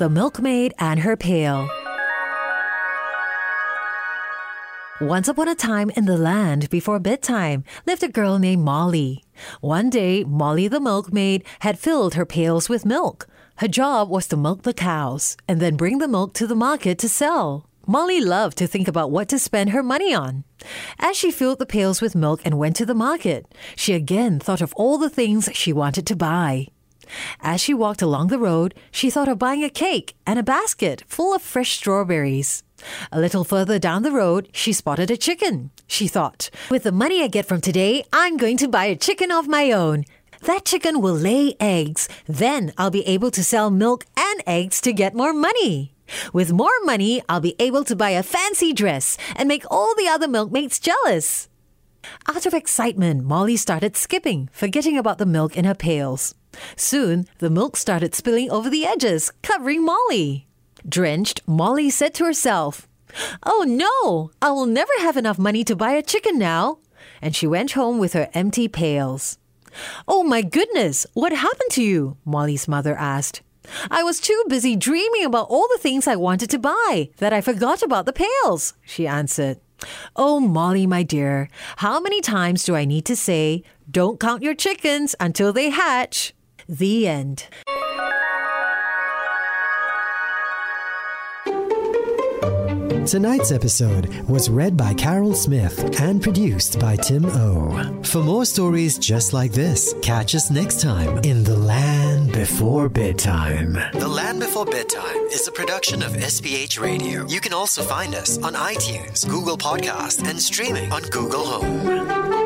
The Milkmaid and Her Pail. Once upon a time in the land before bedtime lived a girl named Molly. One day, Molly the milkmaid had filled her pails with milk. Her job was to milk the cows and then bring the milk to the market to sell. Molly loved to think about what to spend her money on. As she filled the pails with milk and went to the market, she again thought of all the things she wanted to buy. As she walked along the road, she thought of buying a cake and a basket full of fresh strawberries. A little further down the road, she spotted a chicken. She thought, with the money I get from today, I'm going to buy a chicken of my own. That chicken will lay eggs. Then I'll be able to sell milk and eggs to get more money. With more money, I'll be able to buy a fancy dress and make all the other milkmaids jealous. Out of excitement, Molly started skipping, forgetting about the milk in her pails. Soon, the milk started spilling over the edges, covering Molly. Drenched, Molly said to herself, Oh no, I will never have enough money to buy a chicken now. And she went home with her empty pails. Oh my goodness, what happened to you? Molly's mother asked. I was too busy dreaming about all the things I wanted to buy that I forgot about the pails, she answered. Oh, Molly, my dear, how many times do I need to say, don't count your chickens until they hatch? The end. Tonight's episode was read by Carol Smith and produced by Tim O. For more stories just like this, catch us next time in The Land Before Bedtime. The Land Before Bedtime is a production of SPH Radio. You can also find us on iTunes, Google Podcast, and streaming on Google Home.